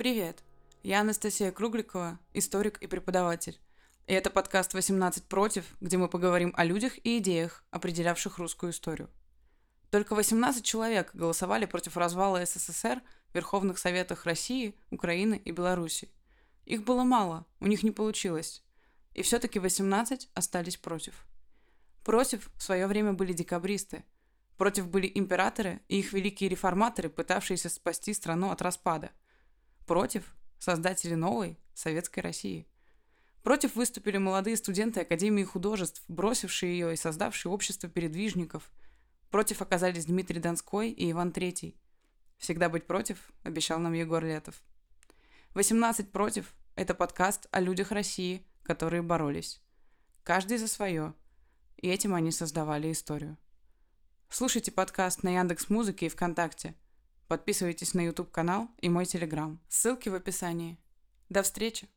Привет! Я Анастасия Кругликова, историк и преподаватель. И это подкаст «18 против», где мы поговорим о людях и идеях, определявших русскую историю. Только 18 человек голосовали против развала СССР в Верховных Советах России, Украины и Беларуси. Их было мало, у них не получилось. И все-таки 18 остались против. Против в свое время были декабристы – Против были императоры и их великие реформаторы, пытавшиеся спасти страну от распада. Против – создатели новой советской России. Против выступили молодые студенты Академии художеств, бросившие ее и создавшие общество передвижников. Против оказались Дмитрий Донской и Иван Третий. «Всегда быть против», – обещал нам Егор Летов. «18 против» – это подкаст о людях России, которые боролись. Каждый за свое. И этим они создавали историю. Слушайте подкаст на Яндекс Музыке и ВКонтакте. Подписывайтесь на YouTube канал и мой Телеграм. Ссылки в описании. До встречи!